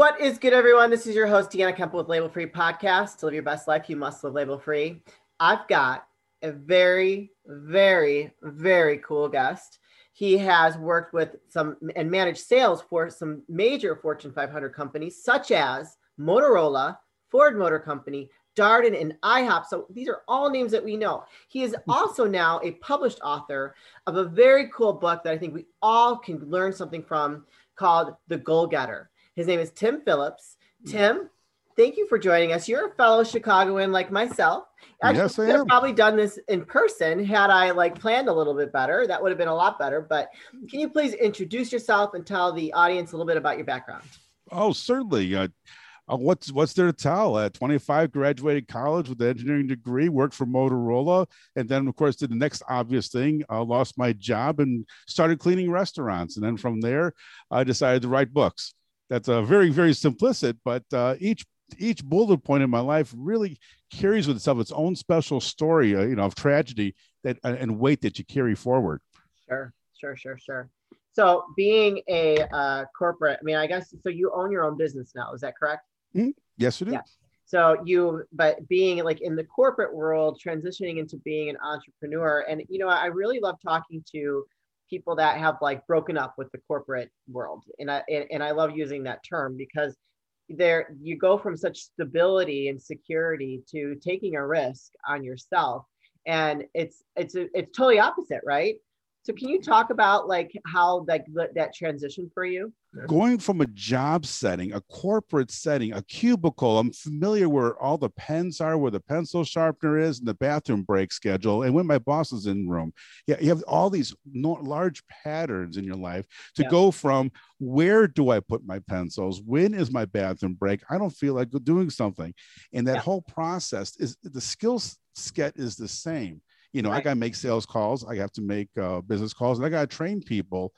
What is good, everyone? This is your host, Deanna Kemp with Label Free Podcast. To live your best life, you must live label free. I've got a very, very, very cool guest. He has worked with some and managed sales for some major Fortune 500 companies, such as Motorola, Ford Motor Company, Darden, and IHOP. So these are all names that we know. He is mm-hmm. also now a published author of a very cool book that I think we all can learn something from called The Goal Getter. His name is Tim Phillips. Tim, thank you for joining us. You're a fellow Chicagoan like myself. Actually, Yes, I am. probably done this in person had I like planned a little bit better. That would have been a lot better. But can you please introduce yourself and tell the audience a little bit about your background? Oh, certainly. Uh, uh, what's what's there to tell? At 25, graduated college with an engineering degree, worked for Motorola, and then of course did the next obvious thing. Uh, lost my job and started cleaning restaurants, and then from there, I decided to write books. That's a very very simplistic, but uh, each each bullet point in my life really carries with itself its own special story, uh, you know, of tragedy that uh, and weight that you carry forward. Sure, sure, sure, sure. So being a uh, corporate, I mean, I guess so. You own your own business now, is that correct? Yes, it is. Yeah. So you, but being like in the corporate world, transitioning into being an entrepreneur, and you know, I really love talking to people that have like broken up with the corporate world, and I and, and I love using that term because there you go from such stability and security to taking a risk on yourself, and it's it's it's totally opposite, right? So can you talk about like how like that transition for you? going from a job setting, a corporate setting, a cubicle, I'm familiar where all the pens are, where the pencil sharpener is, and the bathroom break schedule, and when my boss is in room. Yeah, you have all these large patterns in your life to Yeah. go from where do I put my pencils? When is my bathroom break? I don't feel like doing something, and that Yeah. whole process is the skill set is the same. You know, I got to make sales calls. I have to make uh, business calls, and I got to train people.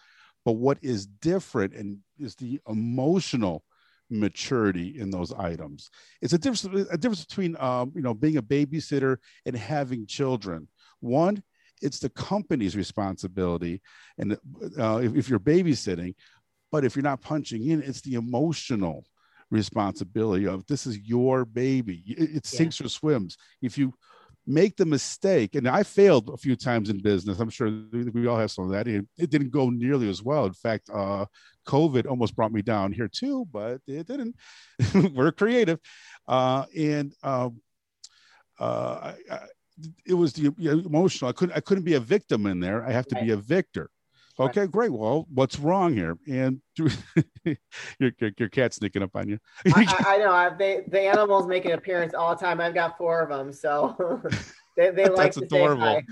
But what is different and is the emotional maturity in those items. It's a difference a difference between um, you know being a babysitter and having children. One it's the company's responsibility and uh, if, if you're babysitting but if you're not punching in it's the emotional responsibility of this is your baby. It, it Yeah. sinks or swims. If you make the mistake and i failed a few times in business. I'm sure we all have some of that it, it didn't go nearly as well. In fact uh covid almost brought me down here too but it didn't. We're creative. Uh and um uh I, I, it was the you know, emotional i couldn't i couldn't be a victim in there. I have to be a victor. Right. Okay great well what's wrong here and your, your, your cat's sneaking up on you I, I I know. I, they the animals make an appearance all the time. I've got four of them, so they, they like That's adorable.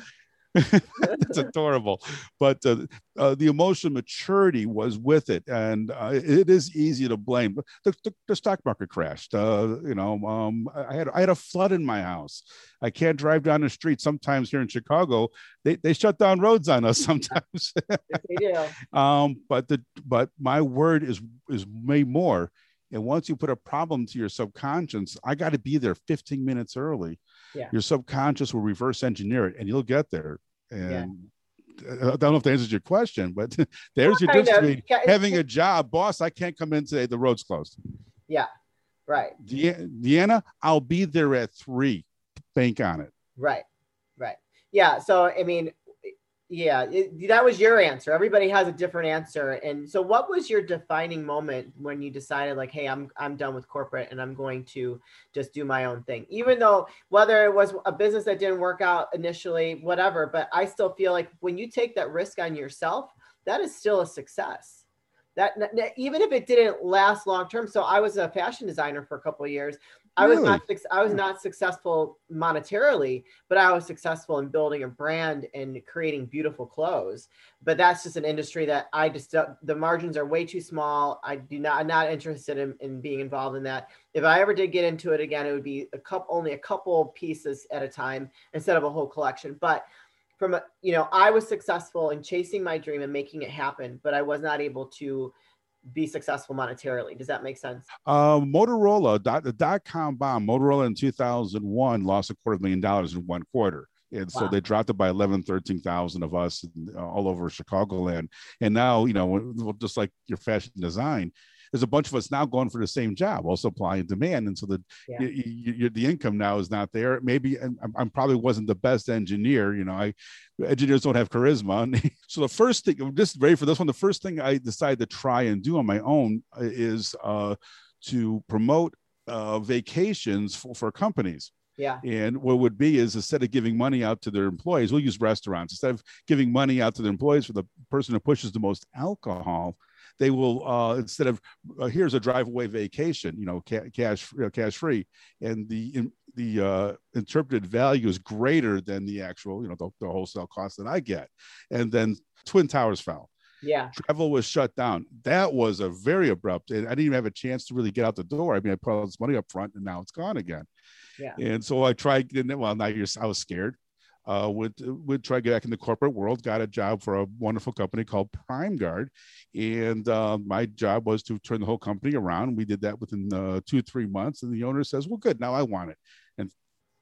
That's adorable. But uh, uh, the emotional maturity was with it, and uh, it is easy to blame. But the, the, the stock market crashed. Uh, you know, um, I had I had a flood in my house. I can't drive down the street. Sometimes here in Chicago, they, they shut down roads on us. Sometimes, they do. um, but the but my word is is way more. And once you put a problem to your subconscious, I got to be there 15 minutes early. Yeah. Your subconscious will reverse engineer it, and you'll get there. And uh, I don't know if that answers your question, but there's your difference between Yeah, having a job, boss. I can't come in today. The road's closed. Yeah, right, De- Deanna, I'll be there at three. Bank on it. right, right. Yeah. So I mean, yeah, it, that was your answer. Everybody has a different answer. And so, what was your defining moment when you decided, like, hey, I'm I'm done with corporate and I'm going to just do my own thing, even though whether it was a business that didn't work out initially, whatever. But I still feel like when you take that risk on yourself, that is still a success. That even if it didn't last long term. So I was a fashion designer for a couple years. I was not I was not successful monetarily, but I was successful in building a brand and creating beautiful clothes. But that's just an industry that I just the margins are way too small. I do not I'm not interested in, in being involved in that. If I ever did get into it again, it would be a couple only a couple pieces at a time instead of a whole collection. But from a, you know, I was successful in chasing my dream and making it happen, but I was not able to be successful monetarily. Does that make sense? Uh, Motorola, dot, the dot com bomb, Motorola in 2001 lost a quarter million dollars in one quarter. And so they dropped it by 11, 13,000 of us uh, all over Chicagoland. And now, you know, just like your fashion design, there's a bunch of us now going for the same job, well, supply and demand, and so the yeah. you, you, the income now is not there. Maybe I'm, I'm probably wasn't the best engineer. You know, I engineers don't have charisma. so the first thing, just ready for this one, the first thing I decided to try and do on my own uh, is uh, to promote uh, vacations for, for companies. Yeah. And what would be is instead of giving money out to their employees, we'll use restaurants. Instead of giving money out to their employees for the person who pushes the most alcohol, they will uh, instead of uh, here's a drive away vacation, you know, ca- cash uh, cash free, and the in, the uh, interpreted value is greater than the actual, you know, the, the wholesale cost that I get, and then Twin Towers fell. Yeah. Travel was shut down. That was a very abrupt. And I didn't even have a chance to really get out the door. I mean, I put all this money up front and now it's gone again. Yeah. And so I tried, well, now you're, I was scared. Uh, would would try to get back in the corporate world. Got a job for a wonderful company called Prime Guard, and uh, my job was to turn the whole company around. We did that within uh, two three months, and the owner says, "Well, good, now I want it." And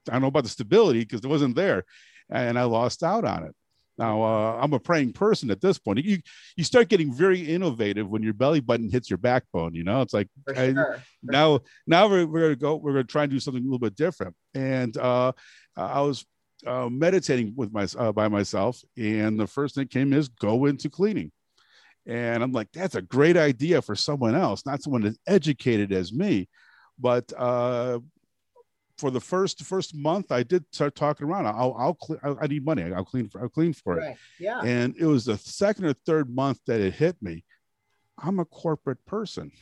I don't know about the stability because it wasn't there, and I lost out on it. Now uh, I'm a praying person at this point. You you start getting very innovative when your belly button hits your backbone. You know, it's like sure. I, now now we're, we're gonna go. We're gonna try and do something a little bit different. And uh, I was uh, meditating with my uh, by myself, and the first thing came is go into cleaning. And I'm like, that's a great idea for someone else, not someone as educated as me. But uh, for the first first month, I did start talking around. I'll I'll clean. I need money. I'll clean for I'll clean for right. it. Yeah. And it was the second or third month that it hit me. I'm a corporate person.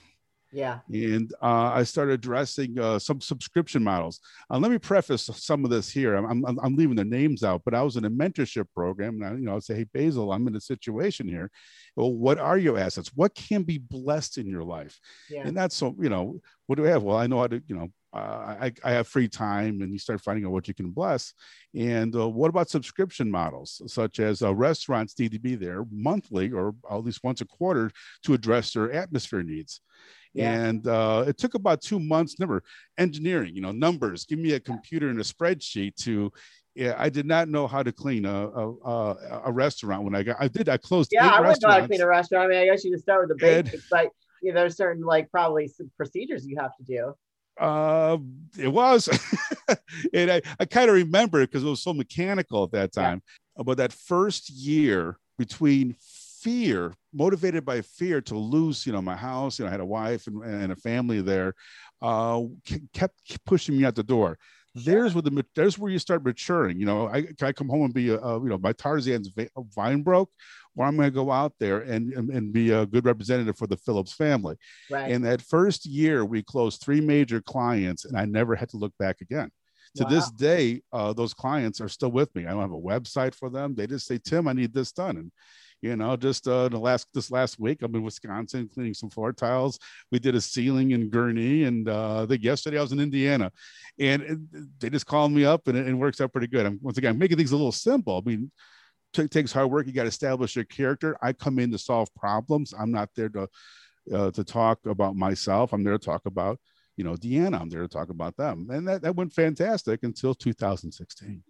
Yeah. And uh, I started addressing uh, some subscription models. Uh, let me preface some of this here. I'm, I'm, I'm leaving the names out, but I was in a mentorship program. And I, you know, I'd say, hey, Basil, I'm in a situation here. Well, what are your assets? What can be blessed in your life? Yeah. And that's so, you know, what do I have? Well, I know how to, you know, uh, I, I, have free time and you start finding out what you can bless. And uh, what about subscription models, such as uh, restaurants need to be there monthly or at least once a quarter to address their atmosphere needs? Yeah. And uh, it took about two months. Never engineering, you know, numbers. Give me a computer and a spreadsheet to. Yeah, I did not know how to clean a a, a restaurant when I got. I did. I closed. Yeah, I wouldn't know how to clean a restaurant. I mean, I guess you just start with the basics, but you know, there's certain like probably some procedures you have to do. Uh, it was, and I, I kind of remember it because it was so mechanical at that time. Yeah. But that first year between fear, motivated by fear to lose, you know, my house, you know, I had a wife and, and a family there, uh, kept pushing me out the door. There's where the there's where you start maturing. You know, I I come home and be a, a you know my Tarzan's vine broke, or I'm going to go out there and, and, and be a good representative for the Phillips family. Right. And that first year, we closed three major clients, and I never had to look back again. To wow. this day, uh, those clients are still with me. I don't have a website for them. They just say, "Tim, I need this done," and you know just uh the last this last week i'm in wisconsin cleaning some floor tiles. We did a ceiling in Gurnee, and uh think yesterday i was in indiana. And they just called me up and it, it, works out pretty good. I'm once again I'm making things a little simple. I mean t- takes hard work. You got to establish your character. I come in to solve problems. I'm not there to uh, to talk about myself. I'm there to talk about you know deanna. I'm there to talk about them. And that, that went fantastic until 2016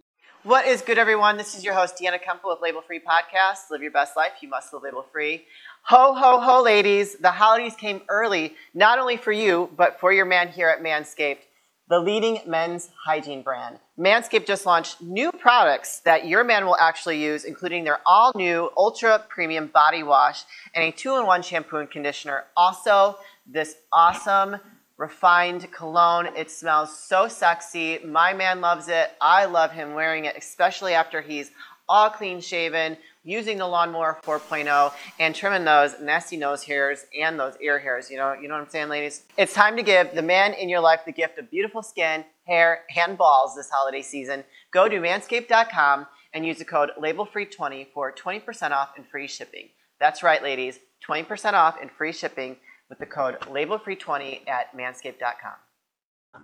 what is good, everyone? This is your host, Deanna Kemple with Label Free Podcast. Live your best life. You must live label free. Ho, ho, ho, ladies. The holidays came early, not only for you, but for your man here at Manscaped, the leading men's hygiene brand. Manscaped just launched new products that your man will actually use, including their all new ultra premium body wash and a two in one shampoo and conditioner. Also, this awesome refined cologne. It smells so sexy. My man loves it. I love him wearing it, especially after he's all clean shaven, using the lawnmower 4.0 and trimming those nasty nose hairs and those ear hairs. You know, you know what I'm saying, ladies? It's time to give the man in your life the gift of beautiful skin, hair, and balls this holiday season. Go to manscaped.com and use the code labelfree20 for 20% off and free shipping. That's right, ladies, 20% off and free shipping with the code labelfree20 at manscaped.com.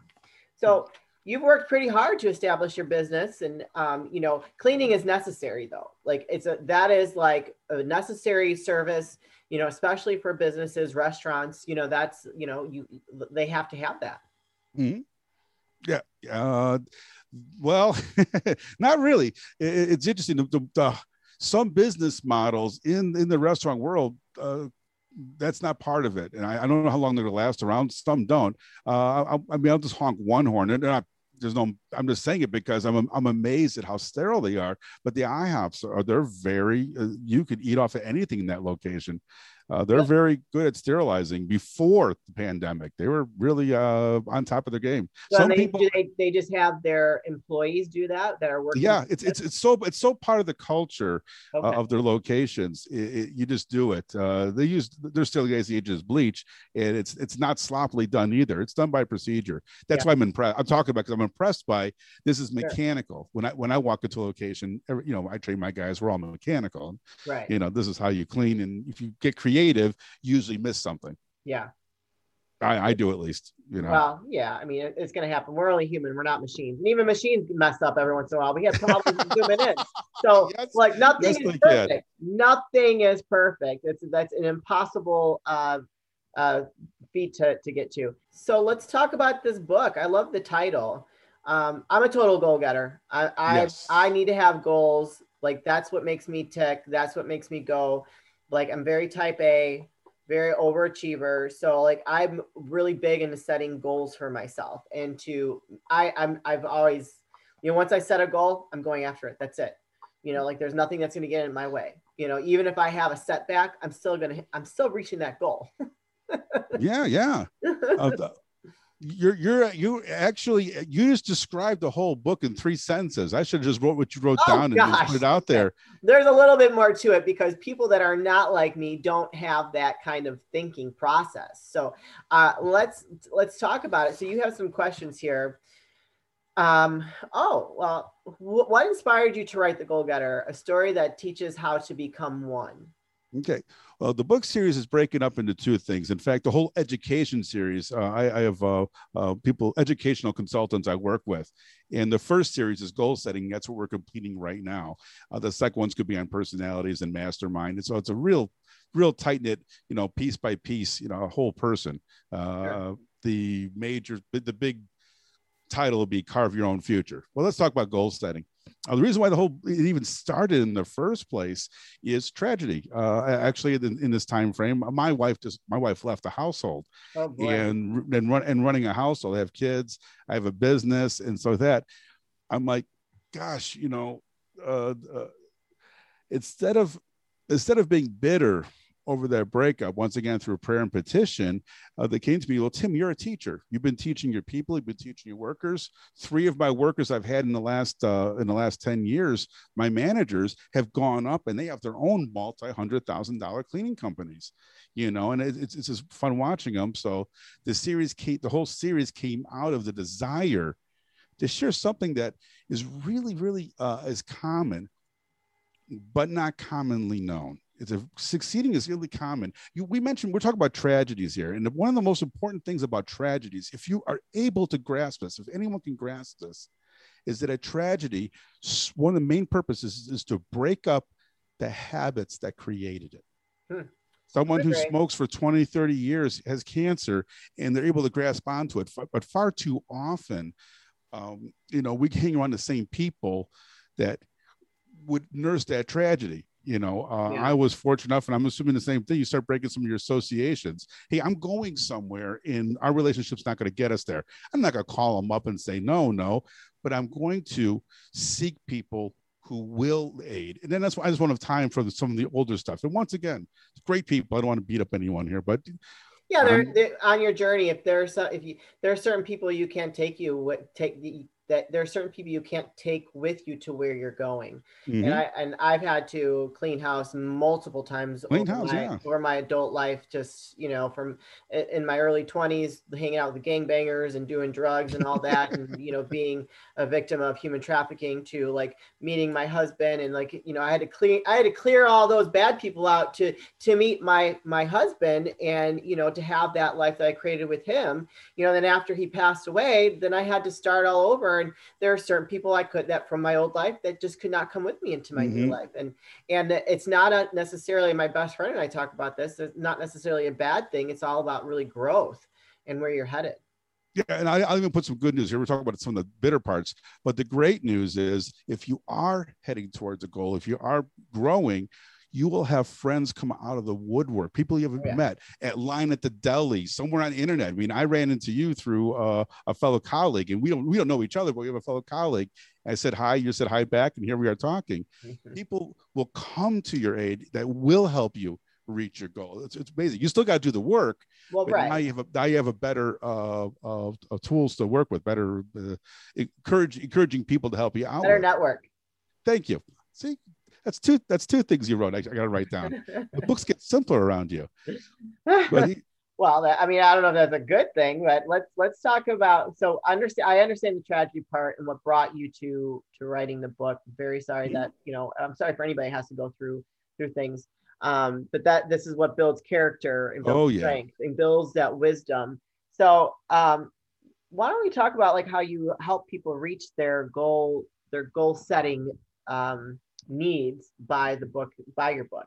So you've worked pretty hard to establish your business and um, you know cleaning is necessary though like it's a that is like a necessary service you know especially for businesses restaurants you know that's you know you they have to have that mm-hmm. yeah uh, well not really it, it's interesting the, the, the, some business models in in the restaurant world uh, that's not part of it. And I, I don't know how long they're going to last around. Some don't. Uh, I, I, mean, I'll just honk one horn. They're not there's no i'm just saying it because i'm i'm amazed at how sterile they are but the ihops are they're very uh, you could eat off of anything in that location uh, they're very good at sterilizing before the pandemic. They were really uh, on top of their game. So Some they, people they, they just have their employees do that that are working. Yeah, it's it's it's so it's so part of the culture uh, okay. uh, of their locations. It, it, you just do it. Uh, they use they're still agents bleach, and it's it's not sloppily done either. It's done by procedure. That's yeah. why I'm impressed. I'm talking about because I'm impressed by this is mechanical. Sure. When I when I walk into a location, every, you know, I train my guys. We're all mechanical. Right. You know, this is how you clean, and if you get creative creative usually miss something. Yeah. I, I do at least, you know. Well, yeah. I mean, it, it's going to happen. We're only human. We're not machines. And even machines mess up every once in a while. We have problems zooming in. So, yes, like, nothing yes, is perfect. Can. Nothing is perfect. It's that's an impossible uh, uh, feat to, to get to. So, let's talk about this book. I love the title. Um, I'm a total goal getter. I I, yes. I need to have goals. Like that's what makes me tick. That's what makes me go like I'm very type A, very overachiever. So like I'm really big into setting goals for myself and to I I'm I've always you know once I set a goal, I'm going after it. That's it. You know, like there's nothing that's going to get in my way. You know, even if I have a setback, I'm still going to I'm still reaching that goal. yeah, yeah. Uh, you're you're you actually you just described the whole book in three sentences. I should have just wrote what you wrote oh, down and just put it out there. There's a little bit more to it because people that are not like me don't have that kind of thinking process. So uh, let's let's talk about it. So you have some questions here. Um, oh well, what inspired you to write The Goal Getter, a story that teaches how to become one? Okay. Well, the book series is breaking up into two things. In fact, the whole education series, uh, I, I, have uh, uh, people, educational consultants I work with. And the first series is goal setting. That's what we're completing right now. Uh, the second ones could be on personalities and mastermind. And so it's a real, real tight knit, you know, piece by piece, you know, a whole person. Uh, sure. The major, the big title will be carve your own future. Well, let's talk about goal setting. Uh, the reason why the whole it even started in the first place is tragedy. Uh, actually, in, in, this time frame, my wife just my wife left the household, oh, and and run and running a household. I have kids, I have a business, and so that I'm like, gosh, you know, uh, uh instead of instead of being bitter over that breakup, once again through prayer and petition, uh, they came to me, well, Tim, you're a teacher. You've been teaching your people. You've been teaching your workers. Three of my workers I've had in the last uh, in the last ten years, my managers have gone up and they have their own multi hundred thousand dollar cleaning companies. You know, and it, it's it's just fun watching them. So the series, came, the whole series came out of the desire to share something that is really, really uh, is common, but not commonly known it's a succeeding is really common. You, we mentioned we're talking about tragedies here, and one of the most important things about tragedies, if you are able to grasp this, if anyone can grasp this, is that a tragedy, one of the main purposes is to break up the habits that created it. Hmm. Someone who smokes for 20, 30 years has cancer and they're able to grasp onto it. But far too often, um, you know, we hang around the same people that would nurse that tragedy you know uh, yeah. i was fortunate enough and i'm assuming the same thing you start breaking some of your associations. Hey i'm going somewhere and our relationship's not going to get us there. I'm not going to call them up and say no no but i'm going to seek people who will aid and then that's why i just want to have time for the, some of the older stuff. And once again great people i don't want to beat up anyone here but yeah they're, um, they're on your journey. If there's if you there are certain people you can't take you take that there are certain people you can't take with you to where you're going. Mm-hmm. And I and I've had to clean house multiple times clean over, house, my, yeah. over my adult life, just you know, from in my early 20s, hanging out with the gangbangers and doing drugs and all that, and you know, being a victim of human trafficking to like meeting my husband and like you know, I had to clean I had to clear all those bad people out to to meet my my husband and you know to have that life that I created with him. You know, then after he passed away, then I had to start all over and there are certain people I could that from my old life that just could not come with me into my mm-hmm. new life. And and it's not a necessarily my best friend and I talk about this. It's not necessarily a bad thing. It's all about really growth and where you're headed. Yeah, and I, will even put some good news here. We're talking about some of the bitter parts, but the great news is if you are heading towards a goal, if you are growing, you will have friends come out of the woodwork, people you haven't oh, yeah. met at line at the deli, somewhere on the internet. I mean, I ran into you through uh, a fellow colleague, and we don't we don't know each other, but we have a fellow colleague. I said hi, you said hi back, and here we are talking. Mm-hmm. People will come to your aid that will help you reach your goal. It's, it's amazing. You still got to do the work. Well, right. Now you have a, now you have a better uh, uh, tools to work with, better uh, encourage, encouraging people to help you out. Better network. Thank you. See, that's two. That's two things you wrote. I, I got to write down. the books get simpler around you. He, well, I mean, I don't know if that's a good thing, but let's let's talk about. So, understand. I understand the tragedy part and what brought you to to writing the book. Very sorry that you know. I'm sorry for anybody has to go through through things. Um, but that this is what builds character and builds oh, yeah. strength and builds that wisdom. So, um, why don't we talk about like how you help people reach their goal, their goal setting um, needs by the book, by your book?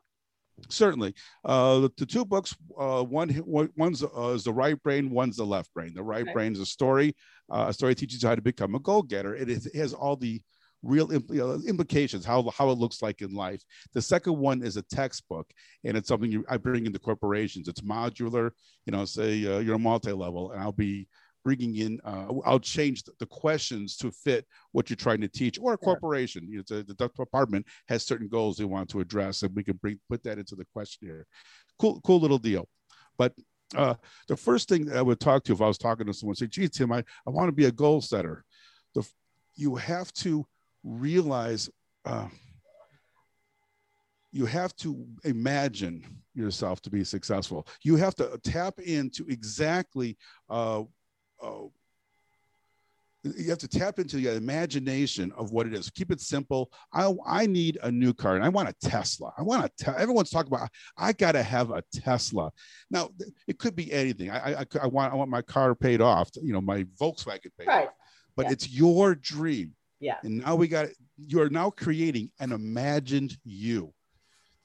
Certainly, uh, the, the, two books. Uh, one one's uh, is the right brain, one's the left brain. The right okay. brain is a story. Uh, a story teaches you how to become a goal getter. It, is, it has all the real impl- implications, how, how it looks like in life. The second one is a textbook, and it's something you, I bring into corporations. It's modular. You know, say uh, you're a multi-level, and I'll be bringing in, uh, I'll change the questions to fit what you're trying to teach, or a corporation. You know, the department has certain goals they want to address, and we can bring put that into the questionnaire. Cool, cool little deal. But uh, the first thing I would talk to if I was talking to someone, say, "Geez, Tim, I, I want to be a goal setter." The, you have to realize. Uh, you have to imagine yourself to be successful. You have to tap into exactly uh, uh, you have to tap into the imagination of what it is. Keep it simple. I, I need a new car and I want a Tesla. I want a, te- everyone's talking about, I got to have a Tesla. Now it could be anything. I, I, I, want, I want my car paid off, you know, my Volkswagen paid right. off, but yeah. it's your dream. Yeah. And now we got, you are now creating an imagined you.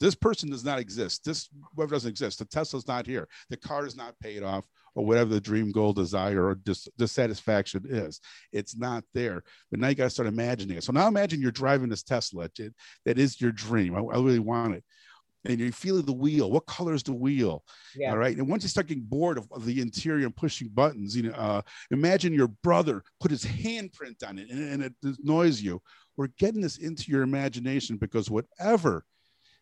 This person does not exist. This whatever doesn't exist. The Tesla's not here. The car is not paid off or whatever the dream goal desire or dis- dissatisfaction is it's not there but now you got to start imagining it so now imagine you're driving this tesla that is your dream i, I really want it and you're feeling the wheel. What color is the wheel? Yeah. All right. And once you start getting bored of, of the interior and pushing buttons, you know, uh, imagine your brother put his handprint on it and, and it annoys you. We're getting this into your imagination because whatever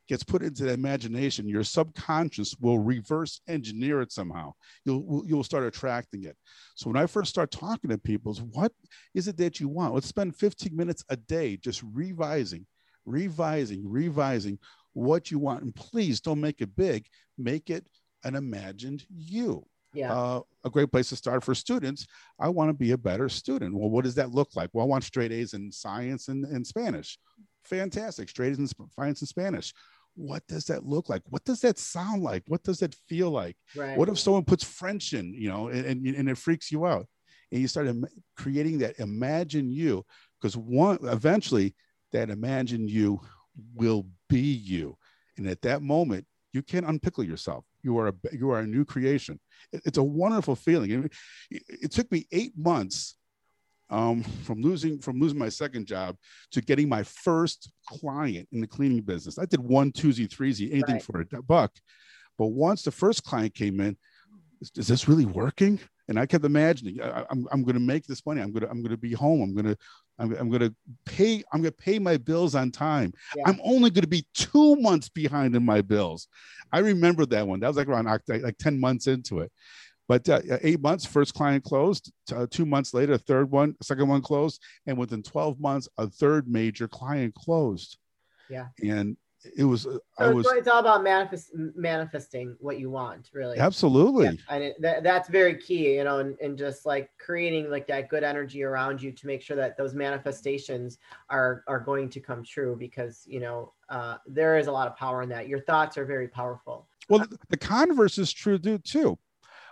gets put into the imagination, your subconscious will reverse engineer it somehow. You'll you'll start attracting it. So when I first start talking to people, what is it that you want? Let's spend 15 minutes a day just revising, revising, revising what you want. And please don't make it big. Make it an imagined you. Yeah. Uh, a great place to start for students. I want to be a better student. Well, what does that look like? Well, I want straight A's in science and, and Spanish. Fantastic. Straight A's in science and Spanish what does that look like? What does that sound like? What does that feel like? Right. What if someone puts French in, you know, and, and, and it freaks you out? And you start Im- creating that imagine you, because one eventually that imagine you will be you. And at that moment, you can't unpickle yourself. You are a you are a new creation. It, it's a wonderful feeling. It, it took me eight months um, from losing from losing my second job to getting my first client in the cleaning business. I did one twosie, threesie, anything right. for a buck. But once the first client came in, is, is this really working? And I kept imagining, I, am I'm, I'm going to make this money. I'm going to I'm going to be home. I'm going to I'm, I'm going to pay I'm going to pay my bills on time. Yeah. I'm only going to be two months behind in my bills. I remember that one. That was like around like 10 months into it. But uh, eight months, first client closed. Uh, two months later, a third one, second one closed, and within 12 months, a third major client closed. Yeah. And it was uh, so I was it's all about manifest, manifesting what you want really absolutely yeah. and it, that, that's very key you know and, and just like creating like that good energy around you to make sure that those manifestations are are going to come true because you know uh, there is a lot of power in that your thoughts are very powerful well the converse is true too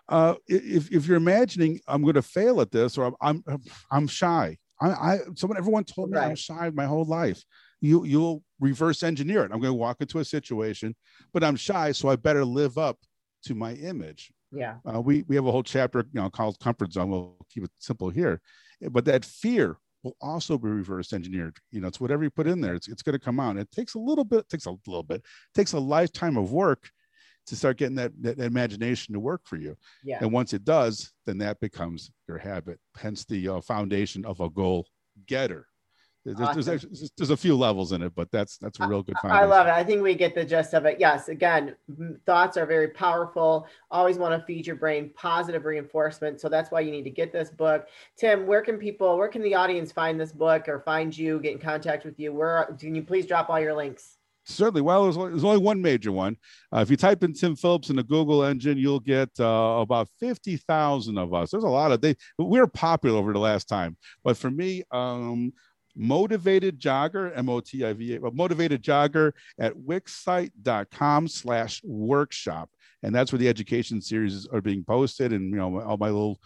uh, if, if you're imagining I'm going to fail at this or I'm I'm, I'm shy, I, I someone everyone told me right. I'm shy my whole life. You you'll reverse engineer it. I'm going to walk into a situation, but I'm shy, so I better live up to my image. Yeah. Uh, we we have a whole chapter you know called comfort zone. We'll keep it simple here, but that fear will also be reverse engineered. You know, it's whatever you put in there, it's, it's going to come out. It takes a little bit, it takes a little bit, takes a lifetime of work to start getting that, that imagination to work for you. Yeah. And once it does, then that becomes your habit. Hence the uh, foundation of a goal getter. There's, awesome. there's, there's, there's, a few levels in it, but that's that's a real good. Foundation. I love it. I think we get the gist of it. Yes, again, thoughts are very powerful. Always want to feed your brain positive reinforcement. So that's why you need to get this book. Tim, where can people, where can the audience find this book or find you, get in contact with you? Where can you please drop all your links? Certainly. Well, there's only, there's only one major one. Uh, if you type in Tim Phillips in the Google engine, you'll get uh, about 50,000 of us. There's a lot of they. We were popular over the last time, but for me, um, motivated jogger m-o-t-i-v-a motivated jogger at wixsite.com slash workshop and that's where the education series are being posted and you know all my little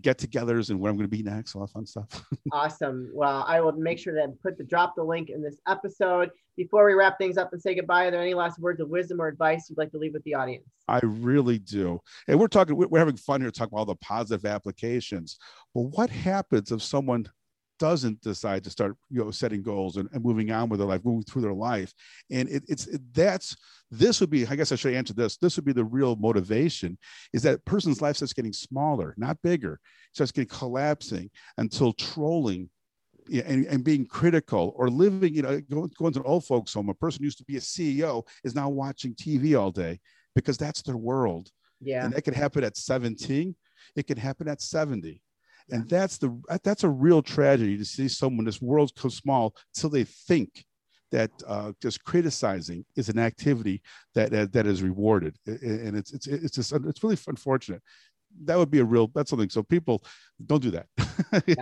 get-togethers and where i'm going to be next all that fun stuff. Awesome. Well i will make sure to put the drop the link in this episode. Before we wrap things up and say goodbye are there any last words of wisdom or advice you'd like to leave with the audience? I really do. And we're talking we're having fun here talking about all the positive applications. But what happens if someone doesn't decide to start you know setting goals and, and moving on with their life moving through their life. And it, it's it, that's this would be i guess i should answer this this would be the real motivation is that person's life starts getting smaller not bigger. Starts getting collapsing until trolling and, and being critical or living you know going, going to an old folks home. A person used to be a ceo is now watching tv all day because that's their world. Yeah. And that could happen at 17 it can happen at 70 and that's the that's a real tragedy to see someone this world's so small until they think that uh, just criticizing is an activity that, that, that is rewarded. And it's it's it's just it's really unfortunate. That would be a real that's something so people don't do that. Yeah.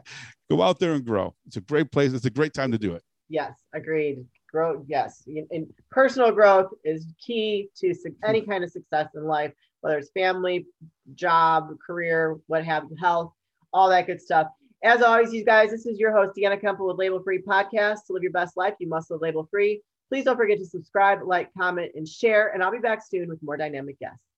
go out there and grow. It's a great place it's a great time to do it. Yes agreed. Growth yes. And personal growth is key to any kind of success in life whether it's family job career what have you health all that good stuff. As always, you guys, this is your host, Deanna Kemple with Label Free Podcast. To live your best life, you must live label free. Please don't forget to subscribe, like, comment, and share. And I'll be back soon with more dynamic guests.